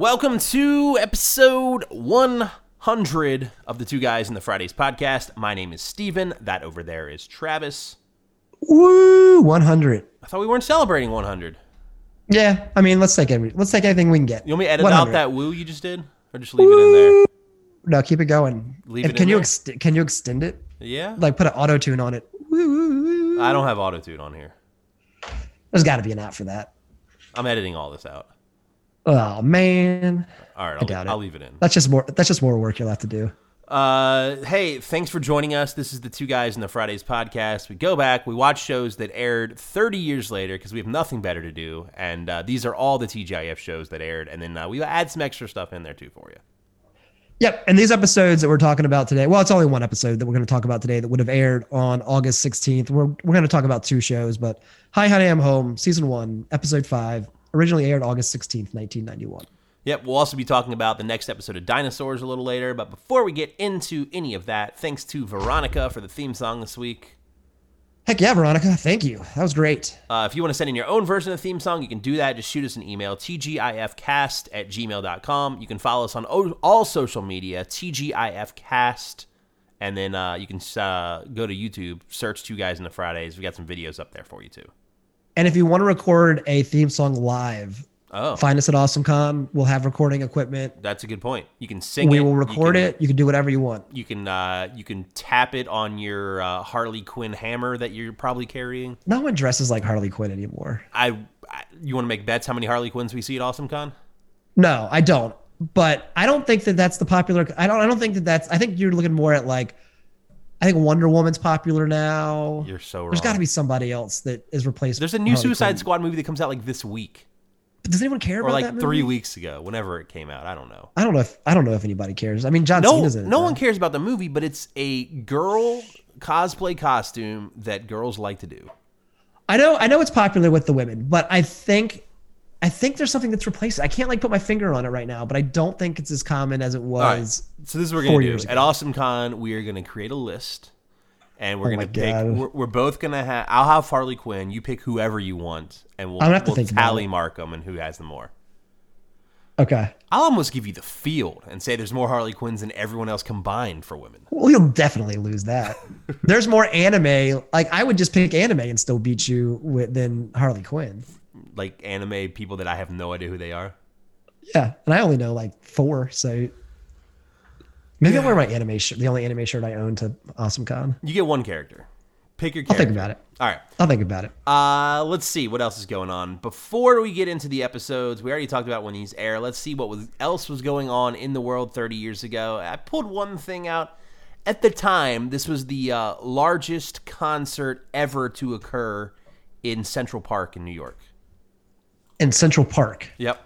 Welcome to episode 100 of the Two Guys in the Fridays podcast. My name is Steven. That over there is Travis. Woo, 100. I thought we weren't celebrating 100. Yeah, I mean, let's take every, let's take anything we can get. You want me to edit 100. out that woo you just did? Or just leave it in there? No, keep it going. Leave And it can you ex- can you extend it? Yeah? Like put an auto tune on it. Woo, woo, woo. I don't have auto tune on here. There's got to be an app for that. I'm editing all this out. Oh man, All right, I'll, doubt. I'll leave it in. that's just more that's just more work you'll have to do. Uh, hey, thanks for joining us. This is the Two Guys in the Fridays podcast. We go back, we watch shows that aired 30 years later because we have nothing better to do. And uh, these are all the TGIF shows that aired. And then uh, we add some extra stuff in there too for you. Yep, and these episodes that we're talking about today, well, it's only one episode that we're going to talk about today that would have aired on August 16th. We're we're going to talk about two shows, but Hi Honey I'm Home, season 1, episode 5, originally aired August 16th, 1991. Yep, we'll also be talking about the next episode of Dinosaurs a little later. But before we get into any of that, thanks to Veronica for the theme song this week. Heck yeah, Veronica, thank you. That was great. Uh, if you want to send in your own version of the theme song, you can do that. Just shoot us an email, tgifcast at gmail.com. You can follow us on all social media, tgifcast. And then uh, you can uh, go to YouTube, search Two Guys in the Fridays. We got some videos up there for you, too. And if you want to record a theme song live, Oh, find us at AwesomeCon. We'll have recording equipment. that's a good point. You can sing We it. will you record can- it. You can do whatever you want. You can uh, you can tap it on your uh, Harley Quinn hammer that you're probably carrying. No one dresses like Harley Quinn anymore. I, I you want to make bets how many Harley Quinns we see at AwesomeCon? No, I don't. But I don't think that that's the popular. I don't. I don't think that that's. I think you're looking more at like. I think Wonder Woman's popular now. You're so wrong. There's got to be somebody else that is replaced. There's a new Harley Suicide Quinn. Squad movie that comes out like this week. But does anyone care or about like that movie? three weeks ago, whenever it came out. I don't know. I don't know if I don't know if anybody cares. I mean, John No, Cena's in it. no one cares about the movie, but it's a girl cosplay costume that girls like to do. I know I know it's popular with the women, but I think think there's something that's replaced. it. I can't like put my finger on it right now, but I don't think it's as common as it was. So this is what we're gonna do at. AwesomeCon. We are gonna create a list, and we're Oh gonna pick. We're, we're both gonna have. I'll have Harley Quinn. You pick whoever you want, and we'll, I'm gonna have to we'll think tally mark them and who has the more. Okay. I'll almost give you the field and say there's more Harley Quinns than everyone else combined for women. Well, you'll definitely lose that. There's more anime. Like I would just pick anime and still beat you with than Harley Quinn. Like anime people that I have no idea who they are. Yeah, and I only know like four, so maybe I'll wear my anime shirt, the only anime shirt I own to AwesomeCon. You get one character. Pick your I'll character. think about it. All right. I'll think about it. Uh, let's see what else is going on. Before we get into the episodes, we already talked about when these air. Let's see what was, else was going on in the world 30 years ago. I pulled one thing out. At the time, this was the uh, largest concert ever to occur in Central Park in New York. In Central Park. Yep.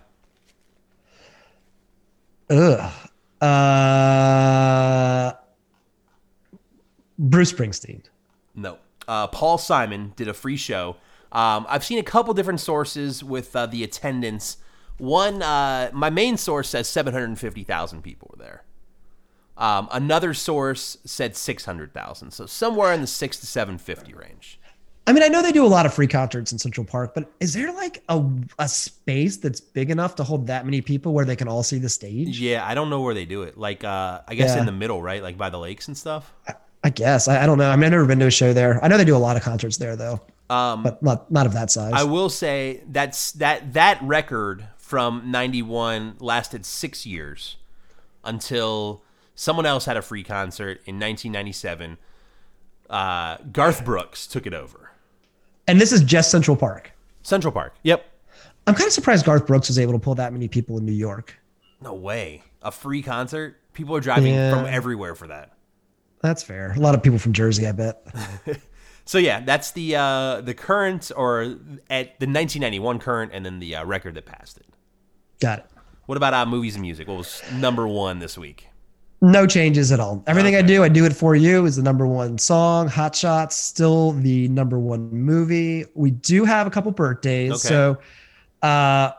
Ugh. Uh, Bruce Springsteen. No. Uh, Paul Simon did a free show. Um, I've seen a couple different sources with uh, the attendance. One, uh, my main source says 750,000 people were there. Um, another source said 600,000. So somewhere in the 6 to 750 range. I mean, I know they do a lot of free concerts in Central Park, but is there like a, a space that's big enough to hold that many people where they can all see the stage? Yeah, I don't know where they do it. Like, uh, I guess Yeah. in the middle, right? Like by the lakes and stuff. I guess. I, I don't know. I mean, I've never been to a show there. I know they do a lot of concerts there, though, Um, but not not of that size. I will say that's that that record from 91 lasted 6 years until someone else had a free concert in 1997. Uh, Garth Brooks took it over. And this is just Central Park. Central Park. Yep. I'm kind of surprised Garth Brooks was able to pull that many people in New York. No way. A free concert? People are driving Yeah. from everywhere for that. That's fair. A lot of people from Jersey, I bet. So yeah, that's the uh, the current or at the 1991 current and then the uh, record that passed it. Got it. What about uh, movies and music? What was number 1 this week? No changes at all. Everything I do, I do it for you is the number one song. Hot Shots, still the number one movie. We do have a couple birthdays. Okay. So uh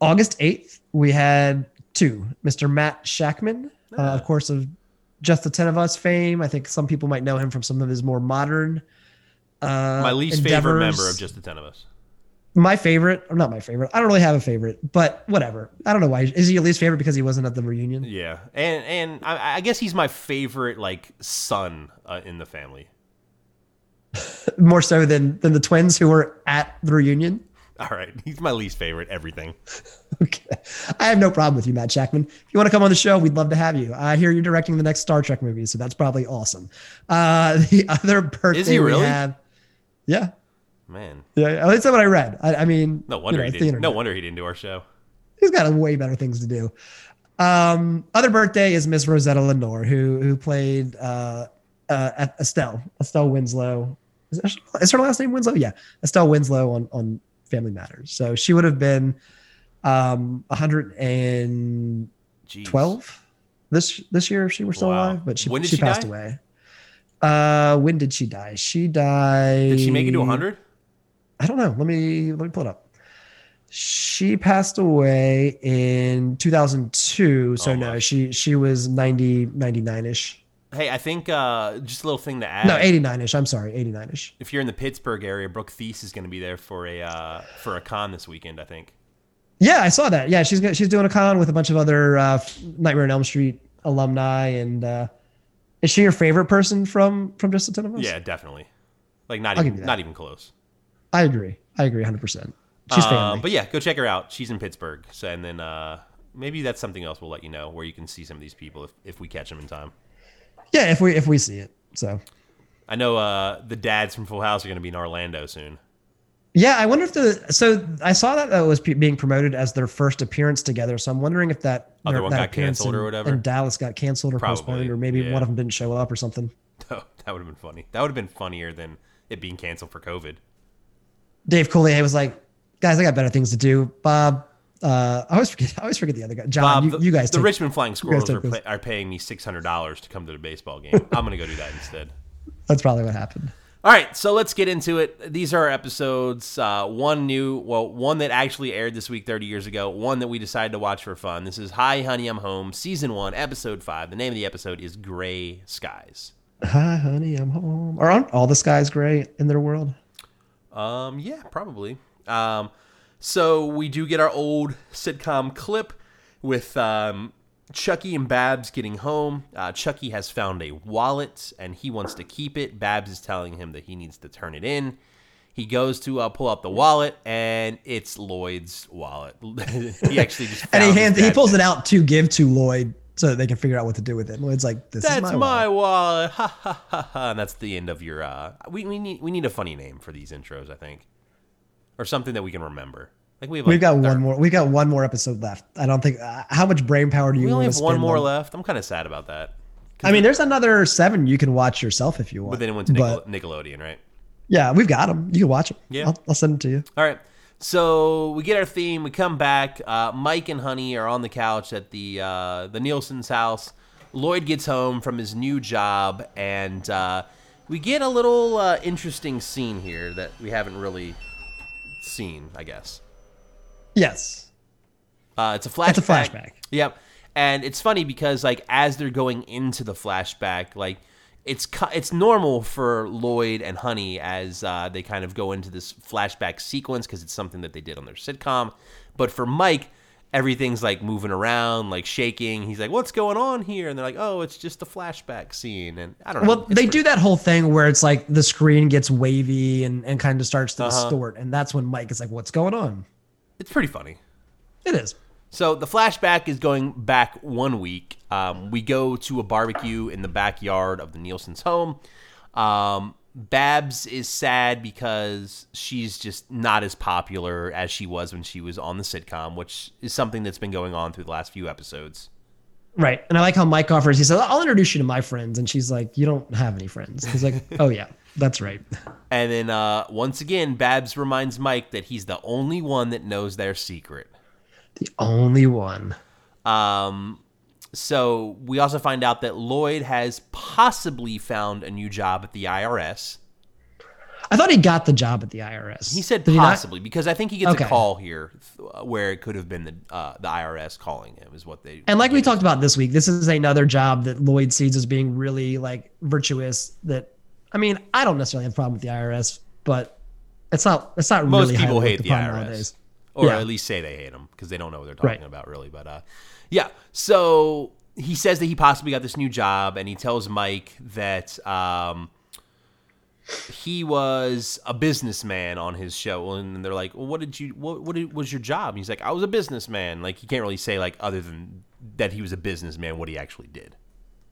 August 8th, we had two. Mr. Matt Shakman, uh, Ah. of course, of Just the Ten of Us fame. I think some people might know him from some of his more modern uh My least endeavors. favorite member of Just the Ten of Us. My favorite, or not my favorite. I don't really have a favorite, but whatever. I don't know why. Is he your least favorite because he wasn't at the reunion? Yeah, and and I, I guess he's my favorite like son uh, in the family. More so than than the twins who were at the reunion. All right, he's my least favorite. Everything. Okay, I have no problem with you, Matt Shakman. If you want to come on the show, we'd love to have you. I hear you're directing the next Star Trek movie, so that's probably awesome. Uh, the other birthday Is he really? we have, yeah, Man, yeah. At least that's what I read. I, I mean, no wonder you know, he didn't. No wonder he didn't do our show. he's got way better things to do. Um, other birthday is Miss Rosetta LeNoire, who who played uh, uh, Estelle Estelle Winslow. Is, that- is her last name Winslow? Yeah, Estelle Winslow on on Family Matters. So she would have been um 112 Jeez. this this year if she were still Wow. alive, but she When did she she passed die? away. Uh, when did she die? She died. Did she make it to 100? I don't know. Let me let me pull it up. She passed away in 2002. So Oh, no, she she was 90 99ish. Hey, I think uh, just a little thing to add. No, 89ish. I'm sorry, 89ish. if you're in the Pittsburgh area, Brooke Theiss is going to be there for a uh, for a con this weekend. I think. Yeah, I saw that. Yeah, she's she's doing a con with a bunch of other uh, Nightmare on Elm Street alumni and uh is she your favorite person from from Just a Ten of Us? Yeah, definitely. Like not I'll even not even close. I agree. I agree 100%. She's Um, family. but yeah, go check her out. She's in Pittsburgh. So and then uh, maybe that's something else we'll let you know where you can see some of these people if, if we catch them in time. yeah, if we if we see it. So I know uh, the dads from Full House are going to be in Orlando soon. Yeah, I wonder if the so I saw that that was being promoted as their first appearance together. So I'm wondering if that Other their- one that got canceled or in- whatever? in Dallas got canceled or Probably, postponed, or maybe yeah. one of them didn't show up or something. Oh, that would have been funny. That would have been funnier than it being canceled for COVID. Dave Coulier was like, "Guys, I got better things to do." Bob, uh, I always forget. I always forget the other guy. John, Bob, you, you guys. the take- Richmond Flying Squirrels are, pay, are paying me six hundred dollars to come to the baseball game. I'm going to go do that instead. That's probably what happened. All right, so let's get into it. These are our episodes. Uh, one new, well, one that actually aired this week 30 years ago, one that we decided to watch for fun. This is Hi, Honey, I'm Home, Season 1, Episode 5. The name of the episode is Gray Skies. Hi, honey, I'm home. Are aren't all the skies gray in their world? Um, yeah, probably. Um, so we do get our old sitcom clip with um, Chucky and Babs getting home. Uh, Chucky has found a wallet and he wants to keep it. Babs is telling him that he needs to turn it in. He goes to uh, pull out the wallet and it's Lloyd's wallet. he actually just And he hands, he pulls it out to give to Lloyd so that they can figure out what to do with it. Lloyd's like, "This That's is my, my wallet." wallet. Ha ha ha ha. And that's the end of your. Uh, we we need we need a funny name for these intros, I think, or something that we can remember. Like we have. We've got one more. We got one more episode left. I don't think. Uh, how much brain power do you We only want have one more on- left. I'm kind of sad about that. I mean, there's another seven you can watch yourself if you want. But then it went to Nickel- Nickelodeon, right? yeah, we've got them. You can watch them. Yeah. I'll, I'll send them to you. All right. So we get our theme. We come back. Uh, Mike and Honey are on the couch at the uh, the Nielsen's house. Lloyd gets home from his new job, and uh, we get a little uh, interesting scene here that we haven't really seen, I guess. Yes. Uh, it's a flashback. It's a flashback. Yep. And it's funny because like as they're going into the flashback, like it's it's normal for Lloyd and Honey as uh, they kind of go into this flashback sequence because it's something that they did on their sitcom. But for Mike, everything's like moving around, like shaking. He's like, "What's going on here?" And they're like, "Oh, it's just a flashback scene." And I don't know. Well, It's they pretty- do that whole thing where it's like the screen gets wavy and, and kind of starts to Uh-huh. distort. And that's when Mike is like, what's going on? It's pretty funny. It is. So the flashback is going back one week. Um, we go to a barbecue in the backyard of the Nielsen's home. Um, Babs is sad because she's just not as popular as she was when she was on the sitcom, which is something that's been going on through the last few episodes. Right. And I like how Mike offers, he says, I'll introduce you to my friends. And she's like, You don't have any friends. He's like, Oh, yeah, that's right. And then uh, once again, Babs reminds Mike that he's the only one that knows their secret. The only one. Um, so we also find out that Lloyd has possibly found a new job at the IRS. I thought he got the job at the IRS. He said Did he possibly because I think he gets Okay. a call here where it could have been the uh, the IRS calling him is what they And like we talked about this week, this is another job that Lloyd sees as being really like virtuous. That I mean, I don't necessarily have a problem with the IRS, but It's not. It's not really. Most really people hate looked the IRS, nowadays. Or Yeah. at least say they hate him because they don't know what they're talking Right. about really. But uh, yeah, so he says that he possibly got this new job, and he tells Mike that um, he was a businessman on his show, and they're like, "Well, what did you? What, what did- was your job?" And he's like, "I was a businessman." Like he can't really say like other than that he was a businessman what he actually did.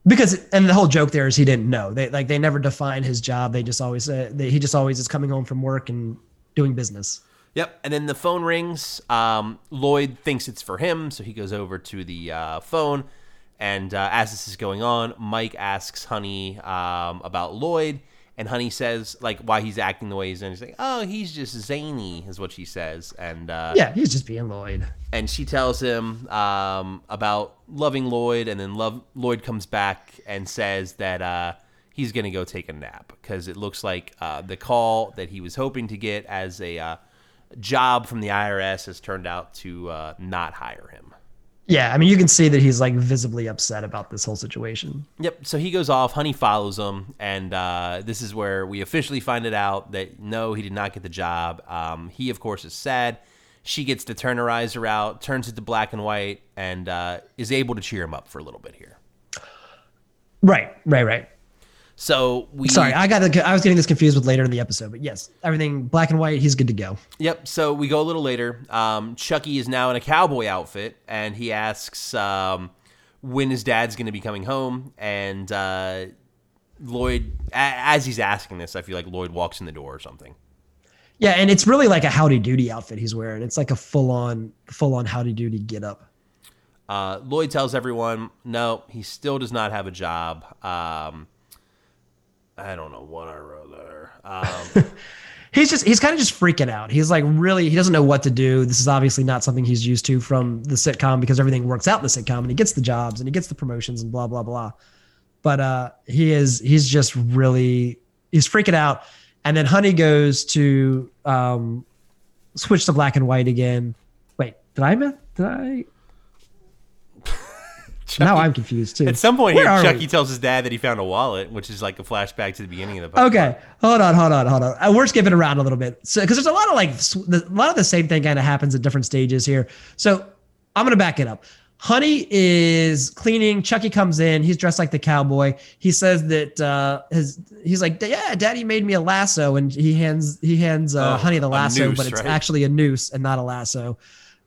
because and the whole joke there is he didn't know they like they never define his job they just always uh, they, he just always is coming home from work and doing business Yep. And then the phone rings. Um, Lloyd thinks it's for him, so he goes over to the uh, phone. And uh, as this is going on, Mike asks Honey um, about Lloyd. And Honey says, like, why he's acting the way he's doing. He's like, oh, he's just zany, is what she says. And uh, yeah he's just being lloyd and she tells him um, about loving Lloyd, and then love, Lloyd comes back and says that uh, he's going to go take a nap because it looks like uh, the call that he was hoping to get as a uh, job from the IRS has turned out to uh, not hire him. yeah i mean you can see that he's like visibly upset about this whole situation Yep. So he goes off. Honey follows him, and uh, this is where we officially find it out that no, he did not get the job. Um, he, of course, is sad. She gets to turn her eyes out, turns it to black and white, and uh, is able to cheer him up for a little bit here. right right right So we sorry i got the, i was getting this confused with later in the episode but yes everything black and white he's good to go Yep. So we go a little later. Um, Chucky is now in a cowboy outfit, and he asks um, when his dad's going to be coming home. And uh, Lloyd, a- as he's asking this, I feel like Lloyd walks in the door or something. yeah and it's really like a howdy doody outfit he's wearing it's like a full-on full-on howdy doody get up Uh, Lloyd tells everyone, no, he still does not have a job. Um, I don't know what I wrote there. Um, he's just he's kind of just freaking out. He's like really he doesn't know what to do. This is obviously not something he's used to from the sitcom because everything works out in the sitcom and he gets the jobs and he gets the promotions and blah blah blah. But uh he is he's just really he's freaking out. And then honey goes to um switch to black and white again. Wait did i did i now i'm confused too at some point Where here, Chucky we? tells his dad that he found a wallet, which is like a flashback to the beginning of the book. Okay, hold on, hold on, hold on. Uh, we're skipping around a little bit, so because there's a lot of like a lot of the same thing kind of happens at different stages here. So I'm gonna back it up. Honey is cleaning. Chucky comes in. He's dressed like the cowboy. He says that uh, his he's like, yeah, Daddy made me a lasso, and he hands he hands uh, Oh, Honey the lasso, noose, but it's right? actually a noose and not a lasso.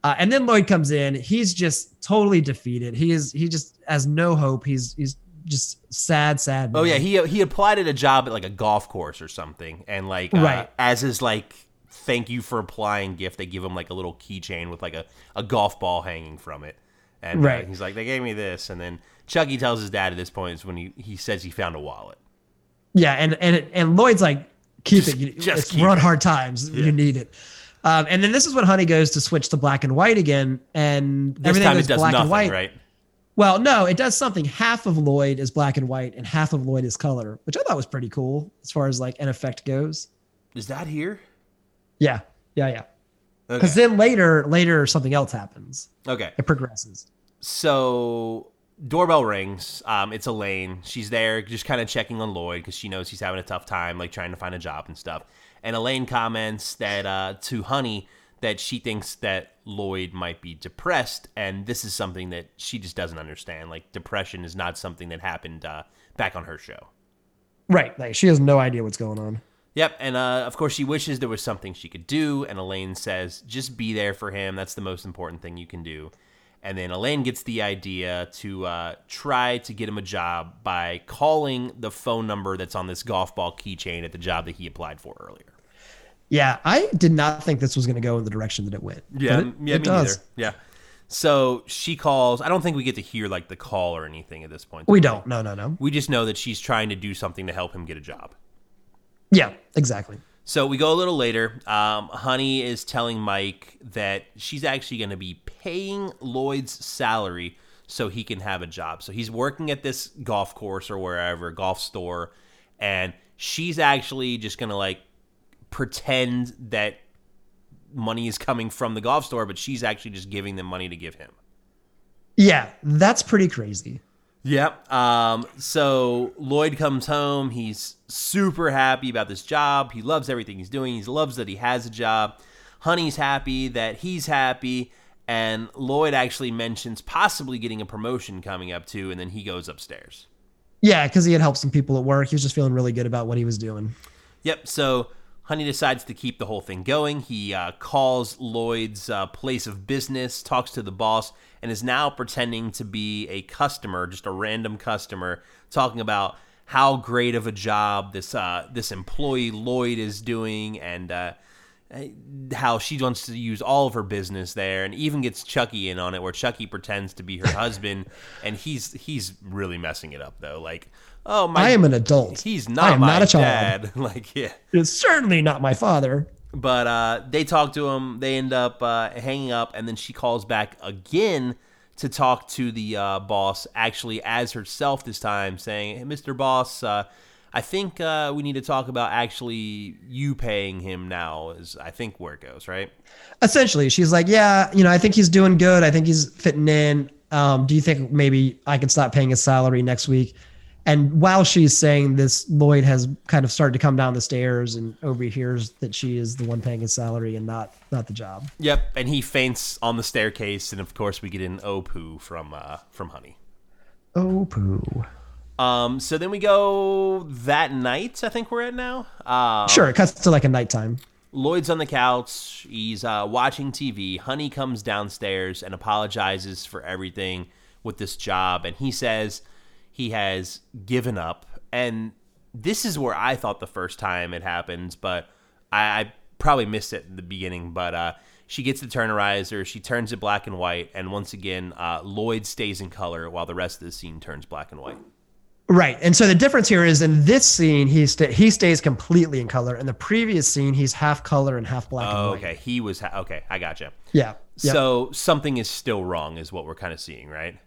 Uh, and then Lloyd comes in. He's just totally defeated. He is he just has no hope. He's he's just sad, sad. Oh yeah, he he applied at a job at like a golf course or something, and like uh, Right. as his like thank you for applying gift, they give him like a little keychain with like a, a golf ball hanging from it, and uh, Right. he's like they gave me this, and then Chucky tells his dad at this point is when he he says he found a wallet. Yeah, and and and Lloyd's like, keep Just- it. You, just it's, keep we're on it. hard times. You need it. Um, and then this is when Honey goes to switch to black and white again, and This everything time goes it does black nothing, and white. right? Well, no, it does something. Half of Lloyd is black and white, and half of Lloyd is color, which I thought was pretty cool as far as like an effect goes. Is that here? Yeah, yeah, yeah. Okay. Because then later, later something else happens. okay. It progresses. So doorbell rings. Um, it's Elaine. She's there, just kind of checking on Lloyd because she knows he's having a tough time, like trying to find a job and stuff. And Elaine comments that uh, to Honey that she thinks that Lloyd might be depressed, and this is something that she just doesn't understand. Like depression is not something that happened uh, back on her show. Right. Like she has no idea what's going on. Yep, and uh, of course she wishes there was something she could do, and Elaine says, "Just be there for him. That's the most important thing you can do." And then Elaine gets the idea to uh, try to get him a job by calling the phone number that's on this golf ball keychain at the job that he applied for earlier. Yeah, I did not think this was going to go in the direction that it went. Yeah, it, yeah, it me does. neither. Yeah. So she calls. I don't think we get to hear like the call or anything at this point. We don't. No, no, no. We just know that she's trying to do something to help him get a job. Yeah, exactly. So we go a little later. Um, Honey is telling Mike that she's actually going to be paying Lloyd's salary so he can have a job. So he's working at this golf course or wherever, golf store, and she's actually just going to like pretend that money is coming from the golf store, but she's actually just giving them money to give him. Yeah, that's pretty crazy. Yep. Um, so Lloyd comes home. He's super happy about this job. He loves everything he's doing. He loves that he has a job. Honey's happy that he's happy. And Lloyd actually mentions possibly getting a promotion coming up too. And then he goes upstairs. Yeah, because he had helped some people at work. He was just feeling really good about what he was doing. Yep. So Honey decides to keep the whole thing going. He uh, calls Lloyd's uh, place of business, talks to the boss, and is now pretending to be a customer, just a random customer, talking about how great of a job this uh, this employee Lloyd is doing, and uh, how she wants to use all of her business there, and even gets Chucky in on it, where Chucky pretends to be her husband, and he's he's really messing it up though. Like, oh my, I am an adult. He's not I am my not a child. dad. like, yeah. It's certainly not my father. But uh, they talk to him. They end up uh, hanging up, and then she calls back again to talk to the uh, boss, actually as herself this time, saying, hey, "Mr. Boss, uh, I think uh, we need to talk about actually you paying him now." Is I think where it goes, right? Essentially, she's like, "Yeah, you know, I think he's doing good. I think he's fitting in. Um, do you think maybe I can stop paying his salary next week?" And while she's saying this, Lloyd has kind of started to come down the stairs and overhears that she is the one paying his salary and not not the job. Yep, and he faints on the staircase, and of course we get an oh poo from uh, from Honey. Oh poo. Um, so then we go that night. I think we're at now. Uh, Sure, it cuts to like a nighttime. Lloyd's on the couch. He's uh, watching TV. Honey comes downstairs and apologizes for everything with this job, and he says he has given up. And this is where I thought the first time it happens, but I, I probably missed it in the beginning. But uh, she gets the turnerizer. She turns it black and white, and once again, uh, Lloyd stays in color while the rest of the scene turns black and white. Right. And so the difference here is in this scene, he sta he stays completely in color. In the previous scene, he's half color and half black Oh, and white. okay. He was ha- okay. I gotcha. Yeah. Yep. So something is still wrong, is what we're kind of seeing, right?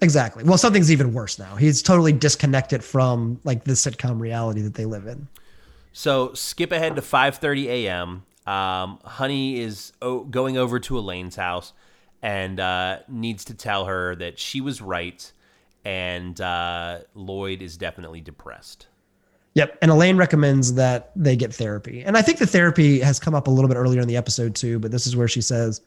Exactly. Well, something's even worse now. He's totally disconnected from like the sitcom reality that they live in. So skip ahead to 5:30 a.m. Um, Honey is o- going over to Elaine's house and uh, needs to tell her that she was right, and uh, Lloyd is definitely depressed. Yep. And Elaine recommends that they get therapy. And I think the therapy has come up a little bit earlier in the episode too, but this is where she says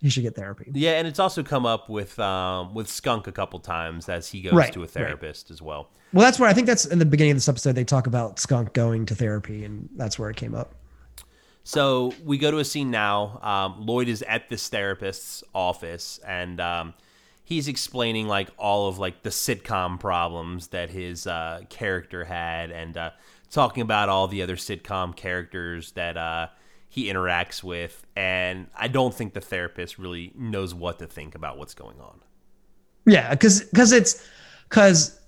he should get therapy. Yeah, and it's also come up with um, with Skunk a couple times as he goes Right, to a right. therapist as well. Well, that's where I think that's in the beginning of this episode. They talk about Skunk going to therapy, and that's where it came up. So we go to a scene now. Um, Lloyd is at this therapist's office, and um, he's explaining like all of like the sitcom problems that his uh, character had, and uh, talking about all the other sitcom characters that uh, he interacts with. And I don't think the therapist really knows what to think about what's going on. Yeah, because because it's because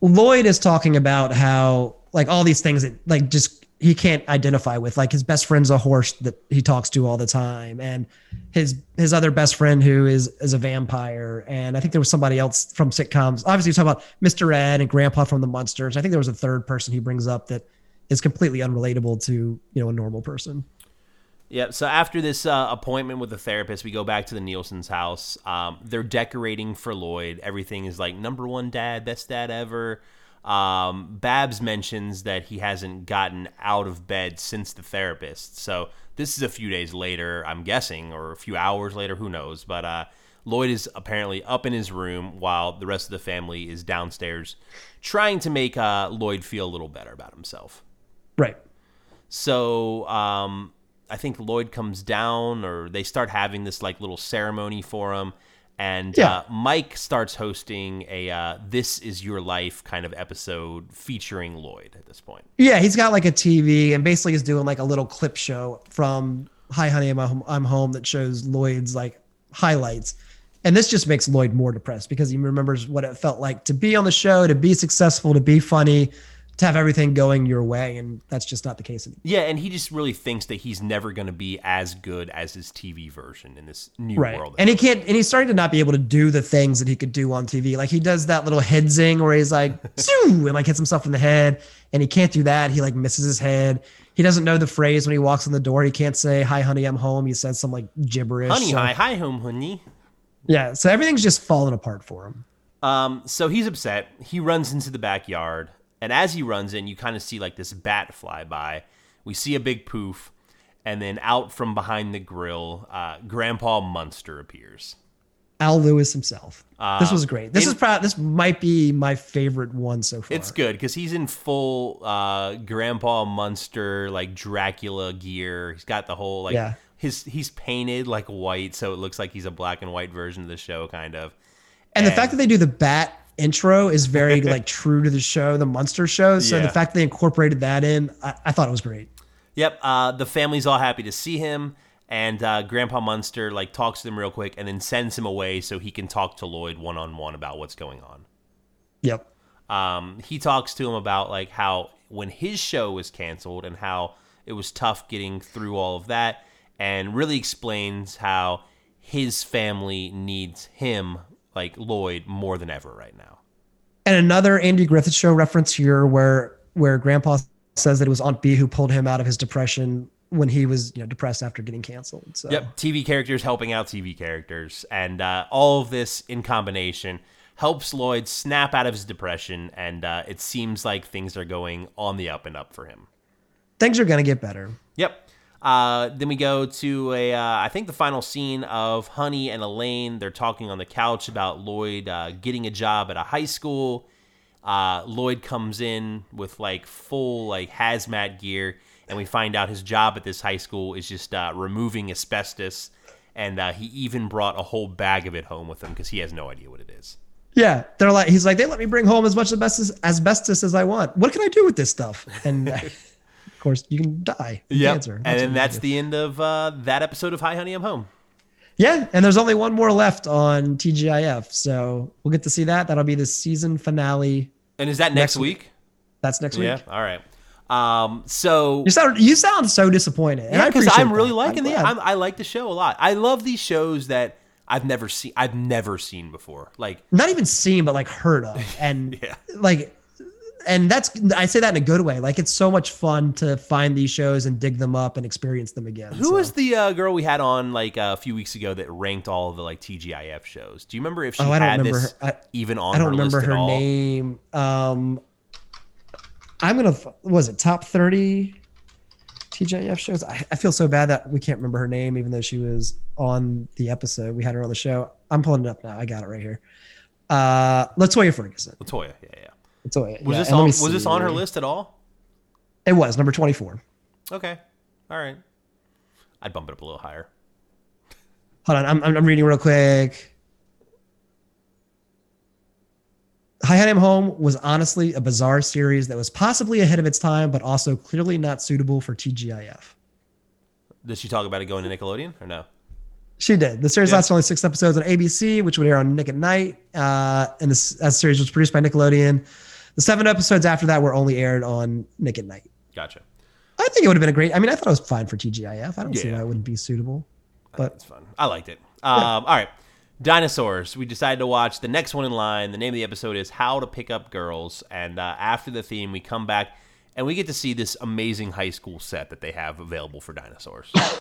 Lloyd is talking about how like all these things that like just he can't identify with like his best friend's a horse that he talks to all the time and his his other best friend who is is a vampire and i think there was somebody else from sitcoms obviously he's talking about mr ed and grandpa from the munsters i think there was a third person he brings up that is completely unrelatable to you know a normal person Yeah. So after this uh, appointment with the therapist, we go back to the Nielsen's house. Um, they're decorating for Lloyd. Everything is like number one dad, best dad ever. Um, Babs mentions that he hasn't gotten out of bed since the therapist. So this is a few days later, I'm guessing, or a few hours later, who knows. But uh, Lloyd is apparently up in his room while the rest of the family is downstairs trying to make uh, Lloyd feel a little better about himself. right So um, I think Lloyd comes down, or they start having this like little ceremony for him, and Yeah. uh, Mike starts hosting a uh, "This Is Your Life" kind of episode featuring Lloyd at this point. Yeah, he's got like a TV and basically is doing like a little clip show from Hi Honey I'm Home, I'm Home that shows Lloyd's like highlights. And this just makes Lloyd more depressed because he remembers what it felt like to be on the show, to be successful, to be funny, to have everything going your way. And that's just not the case anymore. Yeah, and he just really thinks that he's never going to be as good as his TV version in this new Right. world. And he can't, and he's starting to not be able to do the things that he could do on TV. Like he does that little head zing where he's like, and like hits himself in the head. And he can't do that. He like misses his head. He doesn't know the phrase when he walks in the door. He can't say, Hi, honey, I'm home. He says some like gibberish. honey, So- hi, hi, home, honey. Yeah. So everything's just falling apart for him. Um, so he's upset. He runs into the backyard, and as he runs in, you kind of see like this bat fly by. We see a big poof, and then out from behind the grill, uh, Grandpa Munster appears. Al Lewis himself. this was great. This is probably this might be my favorite one so far. It's good because he's in full uh, Grandpa Munster like Dracula gear. He's got the whole like Yeah. his he's painted like white, so it looks like he's a black and white version of the show, kind of. And the fact that they do the bat intro is very like true to the show, the Munster show. So Yeah. the fact they incorporated that in, I, I thought it was great. Yep. Uh, the family's all happy to see him, and uh, Grandpa Munster like talks to them real quick, and then sends him away so he can talk to Lloyd one on one about what's going on. Yep. Um, he talks to him about like how when his show was canceled and how it was tough getting through all of that, and really explains how his family needs him, like Lloyd, more than ever right now. And another Andy Griffith show reference here where where Grandpa says that it was Aunt Bee who pulled him out of his depression when he was you know depressed after getting canceled. So Yep, TV characters helping out TV characters, and uh, all of this in combination helps Lloyd snap out of his depression, and uh, it seems like things are going on the up and up for him. things are gonna get better. Yep. Uh, then we go to a, uh, I think the final scene of Honey and Elaine. They're talking on the couch about Lloyd uh, getting a job at a high school. Uh, Lloyd comes in with like full like hazmat gear, and we find out his job at this high school is just uh, removing asbestos, and uh, he even brought a whole bag of it home with him because he has no idea what it is. Yeah, they're like he's like they let me bring home as much asbestos asbestos as I want. What can I do with this stuff? And of course, you can die. Yeah. Cancer. And then you that's the end of uh, that episode of Hi Honey I'm Home. yeah. And there's only one more left on TGIF, so we'll get to see that. That'll be the season finale. And is that next, Next week? That's next week. Yeah. All right. Um, so You sound you sound so disappointed. and yeah, because I'm really that. liking the. I'm, I like the show a lot. I love these shows that I've never seen. I've never seen before. Like not even seen but like heard of and Yeah. like and that's i say that in a good way. Like it's so much fun to find these shows and dig them up and experience them again who so. was the uh, girl we had on like a few weeks ago that ranked all of the like TGIF shows? Do you remember if she Oh, I don't had remember this her- I- even on i don't her remember her name. Um i'm gonna was it top 30 TGIF shows? I, I feel so bad that we can't remember her name even though she was on the episode we had her on the show. I'm pulling it up now. I got it right here. Uh latoya ferguson. Latoya. Yeah. Was yeah, this on? Was this on her list at all? it was number 24 Okay. All right. I'd bump it up a little higher. Hold on, I'm, I'm reading real quick. Hi Honey I'm Home was honestly a bizarre series that was possibly ahead of its time, but also clearly not suitable for TGIF. Did she talk about it going to Nickelodeon or no? She did. The series Yeah. lasted only six episodes on ABC, which would air on Nick at Night. Uh, and this that series was produced by Nickelodeon. The seven episodes after that were only aired on Nick at Night. Gotcha. I think it would have been a great. I mean, I thought it was fine for TGIF. I don't see why it wouldn't be suitable. But It's fun. I liked it. Um, All right. Dinosaurs. We decided to watch the next one in line. The name of the episode is How to Pick Up Girls. And uh, after the theme, we come back and we get to see this amazing high school set that they have available for dinosaurs.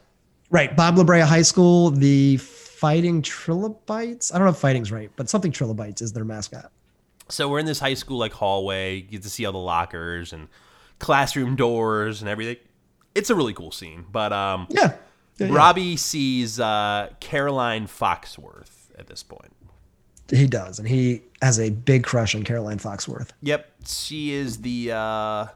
Right. Bob LaBrea High School, the Fighting Trilobites. I don't know if fighting's right, but something Trilobites is their mascot. So we're in this high school like hallway. You get to see all the lockers and classroom doors and everything. It's a really cool scene. But um, Yeah. Yeah, yeah. Robbie sees uh, Caroline Foxworth at this point. He does. And he has a big crush on Caroline Foxworth. Yep, she is the uh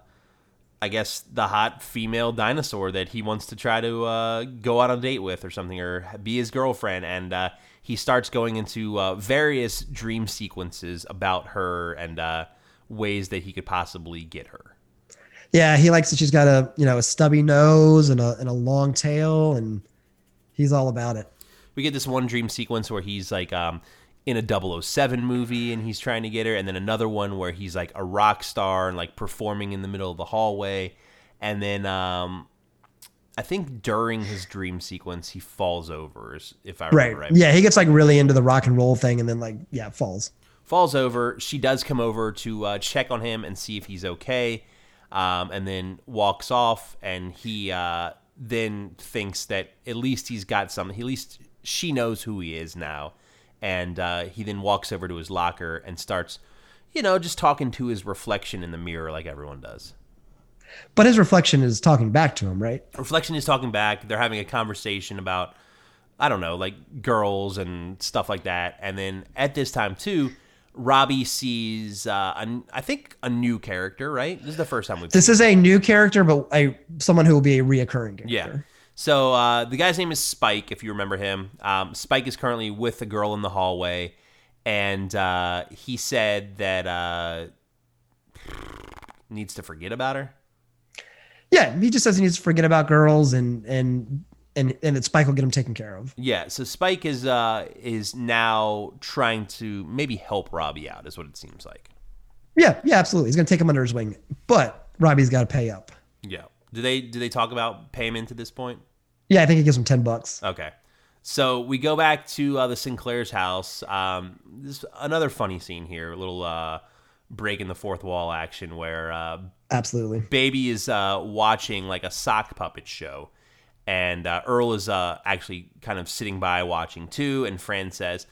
I guess the hot female dinosaur that he wants to try to uh, go out on a date with or something or be his girlfriend and uh, he starts going into uh, various dream sequences about her and uh, ways that he could possibly get her. Yeah, he likes that she's got a you know a stubby nose and a and a long tail, and he's all about it. We get this one dream sequence where he's like um, in a 007 movie and he's trying to get her, and then another one where he's like a rock star and like performing in the middle of the hallway. And then um, I think during his dream sequence, he falls over, if I Right. remember right. Yeah, he gets like really into the rock and roll thing, and then like yeah, falls. Falls over. She does come over to uh, check on him and see if he's okay, um, and then walks off. And he uh, then thinks that at least he's got something. At least she knows who he is now. and uh, he then walks over to his locker and starts, you know, just talking to his reflection in the mirror like everyone does. But his reflection is talking back to him, right? Reflection is talking back. They're having a conversation about, I don't know, like girls and stuff like that. And then at this time too, Robbie sees, uh, a, I think, a new character. Right? This is the first time we've. This is a new character, but a someone who will be a reoccurring character. Yeah. So uh, the guy's name is Spike, if you remember him. Um, Spike is currently with a girl in the hallway, and uh, he said that uh, needs to forget about her. Yeah, he just says he needs to forget about girls and and and and that Spike will get him taken care of. Yeah. So Spike is uh, is now trying to maybe help Robbie out, is what it seems like. Yeah, yeah, absolutely. He's gonna take him under his wing, but Robbie's got to pay up. Yeah. Do they do they talk about payment at this point? Yeah, I think he gives him ten bucks. Okay. So we go back to uh, the Sinclair's house. Um, this another funny scene here, a little uh, break in the fourth wall action where uh, Absolutely. Baby is uh, watching like a sock puppet show, and uh, Earl is uh, actually kind of sitting by watching too. And Fran says,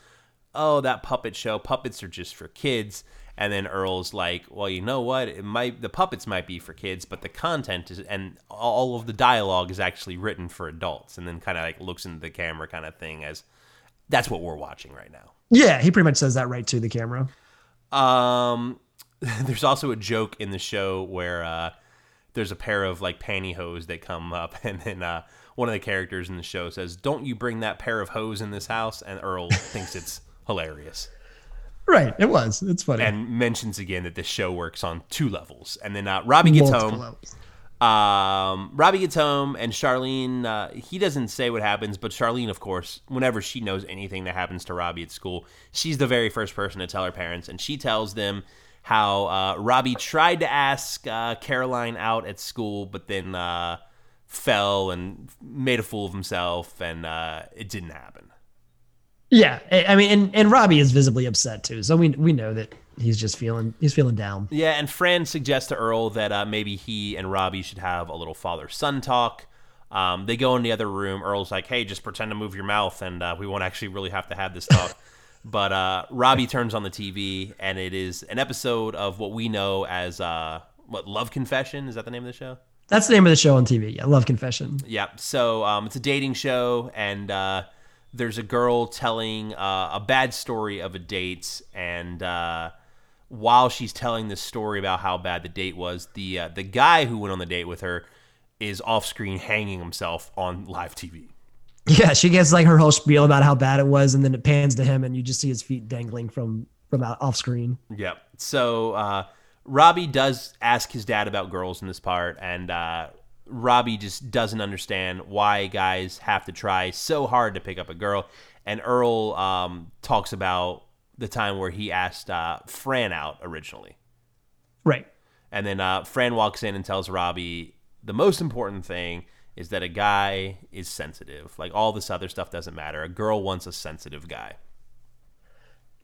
"Oh, that puppet show. Puppets are just for kids." And then Earl's like, "Well, you know what? It might the puppets might be for kids, but the content is and all of the dialogue is actually written for adults." And then kind of like looks into the camera, kind of thing, as that's what we're watching right now. Yeah, he pretty much says that right to the camera. Um, there's also a joke in the show where uh, there's a pair of like pantyhose that come up, and then uh, one of the characters in the show says, "Don't you bring that pair of hose in this house?" And Earl thinks it's hilarious Right, it was. It's funny. and mentions again that this show works on two levels. And then uh, Robbie gets Multiple home. levels. Um, Robbie gets home, and Charlene, uh, he doesn't say what happens, but Charlene, of course, whenever she knows anything that happens to Robbie at school, she's the very first person to tell her parents, and she tells them how uh, Robbie tried to ask uh, Caroline out at school, but then uh, fell and made a fool of himself, and uh, it didn't happen. Yeah, I mean, and, and Robbie is visibly upset too. So we we know that he's just feeling he's feeling down. Yeah, and Fran suggests to Earl that uh, maybe he and Robbie should have a little father son talk. Um, they go in the other room. Earl's like, hey, just pretend to move your mouth, and uh, we won't actually really have to have this talk. but uh, Robbie turns on the TV, and it is an episode of what we know as uh, what Love Confession. Is that the name of the show? That's the name of the show on TV. Yeah, Love Confession. Yeah. So um, it's a dating show, and uh, there's a girl telling uh, a bad story of a date, and uh, while she's telling this story about how bad the date was, the uh, the guy who went on the date with her is off screen hanging himself on live TV. Yeah, she gets like her whole spiel about how bad it was, and then it pans to him, and you just see his feet dangling from from out off screen. Yep. So uh, Robbie does ask his dad about girls in this part, and uh, Robbie just doesn't understand why guys have to try so hard to pick up a girl. And Earl um, talks about the time where he asked uh, Fran out originally. Right. And then uh, Fran walks in and tells Robbie the most important thing is that a guy is sensitive. Like all this other stuff doesn't matter. A girl wants a sensitive guy.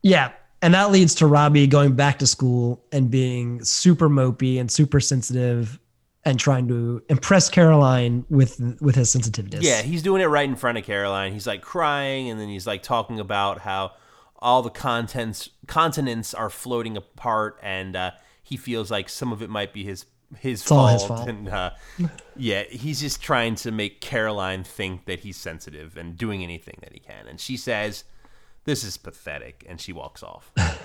Yeah. And that leads to Robbie going back to school and being super mopey and super sensitive and trying to impress Caroline with with his sensitiveness. Yeah, he's doing it right in front of Caroline. He's like crying, and then he's like talking about how all the contents continents are floating apart, and uh, he feels like some of it might be his his all fault. his fault. And uh, yeah, he's just trying to make Caroline think that he's sensitive and doing anything that he can. And she says, "This is pathetic," and she walks off.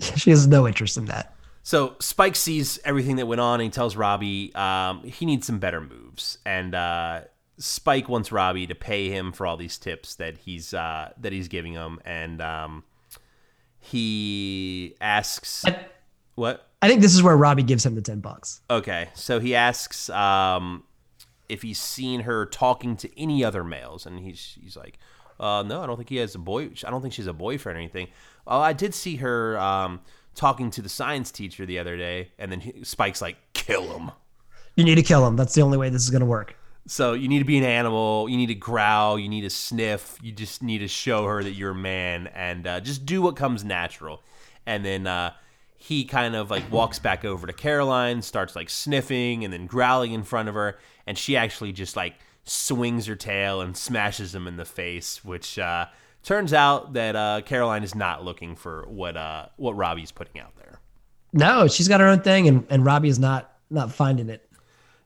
She has no interest in that. So Spike sees everything that went on and he tells Robbie um, he needs some better moves. And uh, Spike wants Robbie to pay him for all these tips that he's uh, that he's giving him. And um, he asks what? I think this is where Robbie gives him the 10 bucks. Okay, so he asks um, if he's seen her talking to any other males, and he's he's like, uh, "No, I don't think he has a boy. I don't think she's a boyfriend or anything." Oh, I did see her um, talking to the science teacher the other day, and then he, Spike's like, "Kill him." You need to kill him. That's the only way this is going to work. So you need to be an animal. You need to growl. You need to sniff. You just need to show her that you're a man, and uh, just do what comes natural. And then uh, he kind of like walks back over to Caroline, starts like sniffing and then growling in front of her, and she actually just like swings her tail and smashes him in the face, which uh, turns out that uh, Caroline is not looking for what uh, what Robbie's putting out there. No, she's got her own thing, and, and Robbie is not not finding it.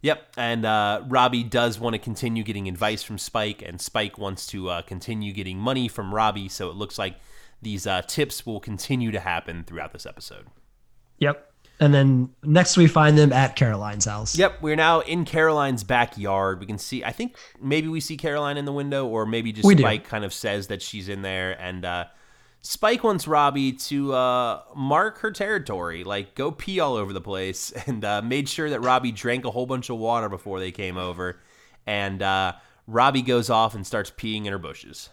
Yep, and uh, Robbie does want to continue getting advice from Spike, and Spike wants to uh, continue getting money from Robbie. So it looks like these uh, tips will continue to happen throughout this episode. Yep. And then next we find them at Caroline's house. Yep, we're now in Caroline's backyard. We can see, I think maybe we see Caroline in the window, or maybe just We do. Spike kind of says that she's in there. And uh, Spike wants Robbie to uh, mark her territory, like go pee all over the place, and uh, made sure that Robbie drank a whole bunch of water before they came over. And uh, Robbie goes off and starts peeing in her bushes.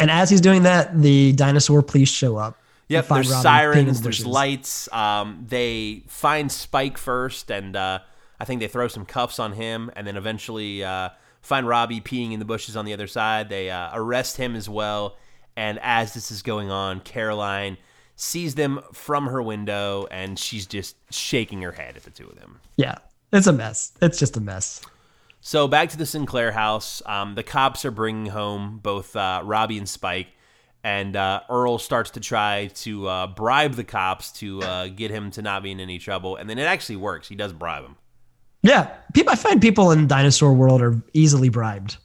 And as he's doing that, the dinosaur police show up. Yep, there's Robbie peeing in sirens, there's bushes. lights. Um, they find Spike first, and uh, I think they throw some cuffs on him, and then eventually uh, find Robbie peeing in the bushes on the other side. They uh, arrest him as well, and as this is going on, Caroline sees them from her window, and she's just shaking her head at the two of them. Yeah, it's a mess. It's just a mess. So back to the Sinclair house. Um, the cops are bringing home both uh, Robbie and Spike, and uh, Earl starts to try to uh, bribe the cops to uh, get him to not be in any trouble, and then it actually works. He does bribe him. Yeah, people. I find people in dinosaur world are easily bribed.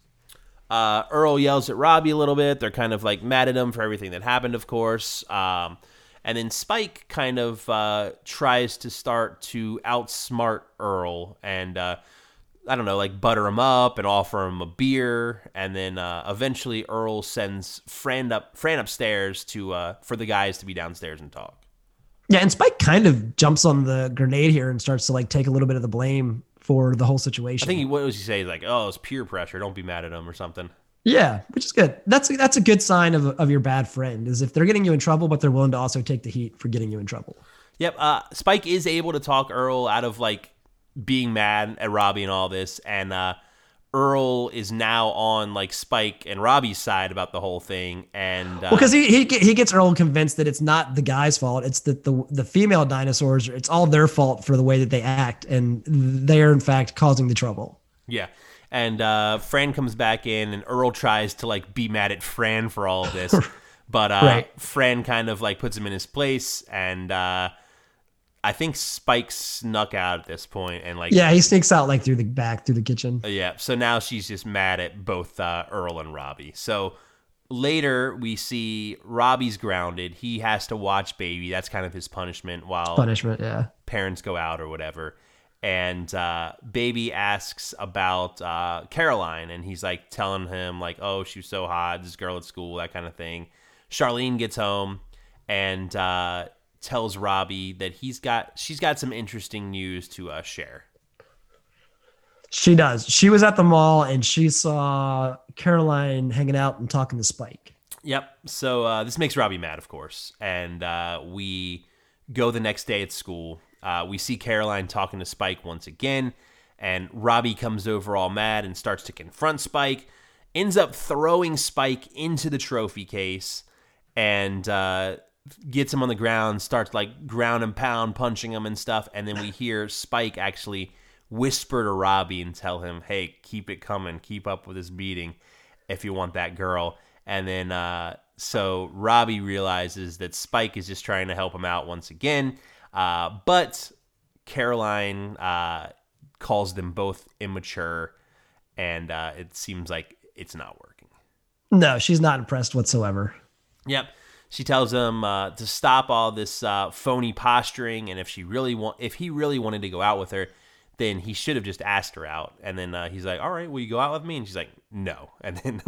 Uh, Earl yells at Robbie a little bit. They're kind of like mad at him for everything that happened, of course. Um, and then Spike kind of uh, tries to start to outsmart Earl and uh, I don't know, like butter him up and offer him a beer. And then uh, eventually Earl sends Fran up Fran upstairs to uh, for the guys to be downstairs and talk. Yeah, and Spike kind of jumps on the grenade here and starts to like take a little bit of the blame for the whole situation. I think he, what was he say? He's like, oh, it's peer pressure. Don't be mad at him or something. yeah, which is good. That's that's a good sign of of your bad friend is if they're getting you in trouble, but they're willing to also take the heat for getting you in trouble. Yep. Uh, Spike is able to talk Earl out of like being mad at Robbie and all this, and uh, Earl is now on like Spike and Robbie's side about the whole thing, and uh, Well, because he, he he gets Earl convinced that it's not the guy's fault. It's that the the female dinosaurs. It's all their fault for the way that they act, and they are in fact causing the trouble. yeah. And uh, Fran comes back in, and Earl tries to like be mad at Fran for all of this, but uh, Right. Fran kind of like puts him in his place, and uh, I think Spike snuck out at this point, and like Yeah, he sneaks out like through the back through the kitchen. Yeah. So now she's just mad at both uh, Earl and Robbie. So later we see Robbie's grounded. He has to watch baby. That's kind of his punishment while Punishment. Yeah. parents go out or whatever. And uh, baby asks about uh, Caroline, and he's like telling him like, "Oh, she was so hot. This girl at school, that kind of thing." Charlene gets home and uh, tells Robbie that he's got she's got some interesting news to uh, share. She does. She was at the mall and she saw Caroline hanging out and talking to Spike. Yep. So uh, this makes Robbie mad, of course, and uh, we go the next day at school. Uh, we see Caroline talking to Spike once again, and Robbie comes over all mad and starts to confront Spike. Ends up throwing Spike into the trophy case, and uh, gets him on the ground. Starts like ground and pound, punching him and stuff. And then we hear Spike actually whisper to Robbie and tell him, "Hey, keep it coming. Keep up with this beating if you want that girl." And then uh, so Robbie realizes that Spike is just trying to help him out once again. Uh, but Caroline uh, calls them both immature, and uh, it seems like it's not working. No, she's not impressed whatsoever. Yep. She tells him uh, to stop all this uh, phony posturing, and if she really want, if he really wanted to go out with her, then he should have just asked her out. And then uh, he's like, "All right, will you go out with me?" And she's like, "No." And then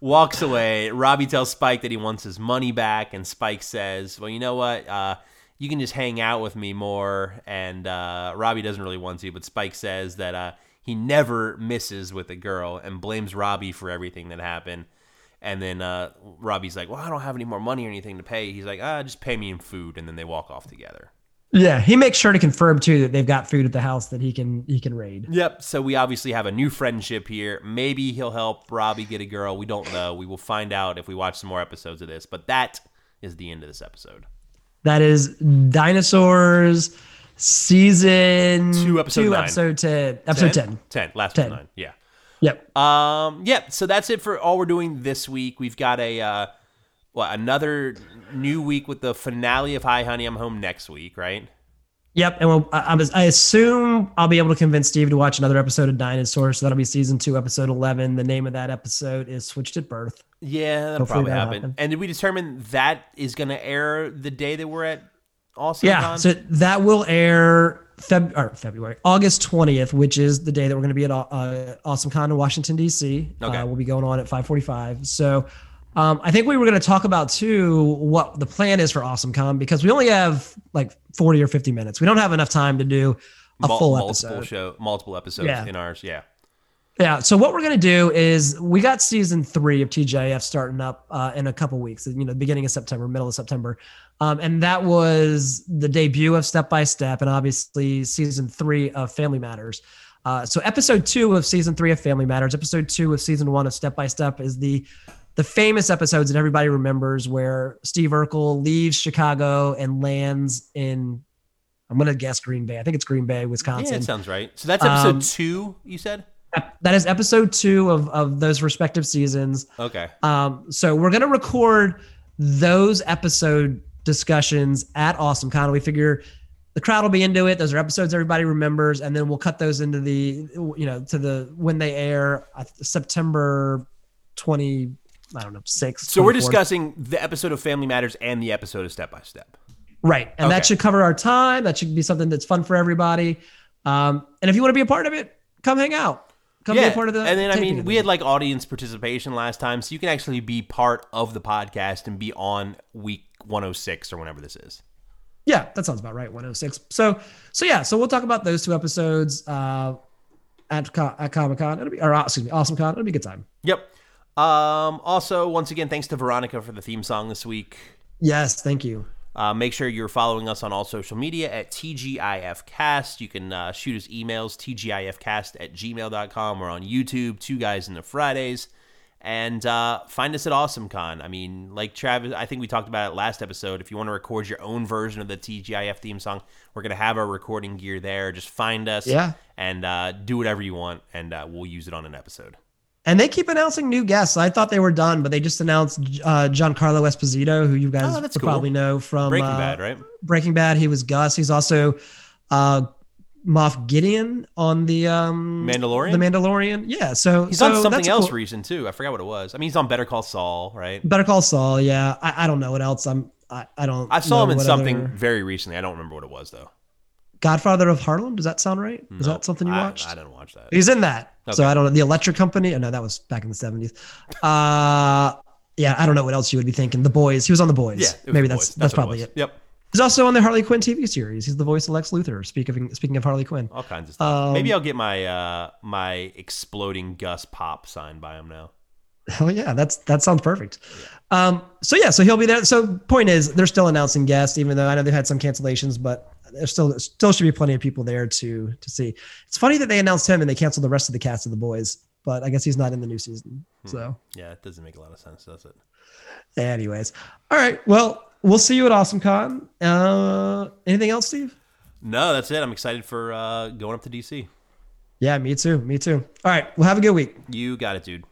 walks away. Robbie tells Spike that he wants his money back, and Spike says, "Well, you know what? Uh, you can just hang out with me more." And uh, Robbie doesn't really want to, but Spike says that uh, he never misses with a girl and blames Robbie for everything that happened. And then uh, Robbie's like, "Well, I don't have any more money or anything to pay." He's like, "Ah, just pay me in food." And then they walk off together. Yeah, he makes sure to confirm too that they've got food at the house that he can he can raid. Yep. So we obviously have a new friendship here. Maybe he'll help Robbie get a girl. We don't know. We will find out if we watch some more episodes of this. But that is the end of this episode. That is Dinosaurs season Two, episode nine. episode ten, episode ten. 10. Last 10. one, nine. Yeah. Yep. Um, yeah, so that's it for all we're doing this week. We've got a uh, well, another new week with the finale of Hi Honey I'm Home next week, right? Yep. And we'll, I, I I assume I'll be able to convince Steve to watch another episode of Dinosaur. So that'll be season two, episode 11. The name of that episode is Switched at Birth. Yeah, that'll Hopefully probably that'll happen. happen. And did we determine that is going to air the day that we're at Awesome Yeah. So that will air Feb, or February, August 20th, which is the day that we're going to be at uh, Awesome Con in Washington, D.C. Okay. Uh, we'll be going on at 545. So um, I think we were going to talk about too what the plan is for Awesome Con because we only have like 40 or 50 minutes. We don't have enough time to do a Mul- full multiple episode. show, multiple episodes Yeah. in ours. Yeah. Yeah. So what we're gonna do is we got season three of TGIF starting up uh, in a couple weeks. You know, beginning of September, middle of September, um, and that was the debut of Step by Step, and obviously season three of Family Matters. Uh, so episode two of season three of Family Matters, episode two of season one of Step by Step is the the famous episodes that everybody remembers where Steve Urkel leaves Chicago and lands in I'm gonna guess Green Bay. I think it's Green Bay, Wisconsin. Yeah, it sounds right. So that's episode Um, two, you said? That is episode two of, of those respective seasons. Okay. Um, so we're gonna record those episode discussions at Awesome Con. We figure the crowd will be into it. Those are episodes everybody remembers, and then we'll cut those into the you know to the when they air uh, September twenty. I don't know six. So we're discussing the episode of Family Matters and the episode of Step by Step. Right. And Okay. that should cover our time. That should be something that's fun for everybody. Um, and if you want to be a part of it, come hang out. Come be a part of the and then I mean, we had like audience participation last time, so you can actually be part of the podcast and be on week 106 or whenever this is. Yeah, that sounds about right. 106. So, so yeah, so we'll talk about those two episodes uh, at, at Comic Con. It'll be, or uh, excuse me, Awesome Con. It'll be a good time. Yep. Um, also, once again, thanks to Veronica for the theme song this week. Yes, thank you. Uh, make sure you're following us on all social media at TGIFcast. You can uh, shoot us emails, TGIFcast at gmail.com. We're on YouTube, Two Guys in the Fridays. And uh, find us at AwesomeCon. I mean, like Travis, I think we talked about it last episode. If you want to record your own version of the TGIF theme song, we're going to have our recording gear there. Just find us Yeah. and uh, do whatever you want, and uh, we'll use it on an episode. And they keep announcing new guests. I thought they were done, but they just announced uh, Giancarlo Esposito, who you guys Oh, cool. probably know from Breaking uh, Bad, right? Breaking Bad. He was Gus. He's also uh, Moff Gideon on the um, Mandalorian? The Mandalorian. Yeah. So He's so on something else cool. recent, too. I forgot what it was. I mean, he's on Better Call Saul, right? Better Call Saul. Yeah. I, I don't know what else. I'm. I, I don't. I saw him in something other- very recently. I don't remember what it was, though. Godfather of Harlem. Does that sound right? Is Nope. that something you I- watched? I, didn't watch that. He's in that. So I don't know. The Electric Company. Oh no, that was back in the seventies. Uh, yeah, I don't know what else you would be thinking. The Boys. He was on The Boys. Yeah, maybe that's Boys. that's, what probably was. it. Yep, He's also on the Harley Quinn TV series. He's the voice of Lex Luthor. Speaking of speaking of Harley Quinn. all kinds of stuff. Um, Maybe I'll get my uh, my exploding Gus Pop signed by him now. Hell yeah, that's that sounds perfect. Um, so yeah, so he'll be there. So point is, they're still announcing guests, even though I know they've had some cancellations, but there's still still should be plenty of people there to to see. It's funny that they announced him and they canceled the rest of the cast of the boys, but I guess he's not in the new season. So, Yeah, it doesn't make a lot of sense, does it? anyways, all right. Well, we'll see you at Awesome Con. Uh, anything else, Steve? No, that's it. I'm excited for uh, going up to DC. Yeah, me too. Me too. All right. Well, have a good week. You got it, dude.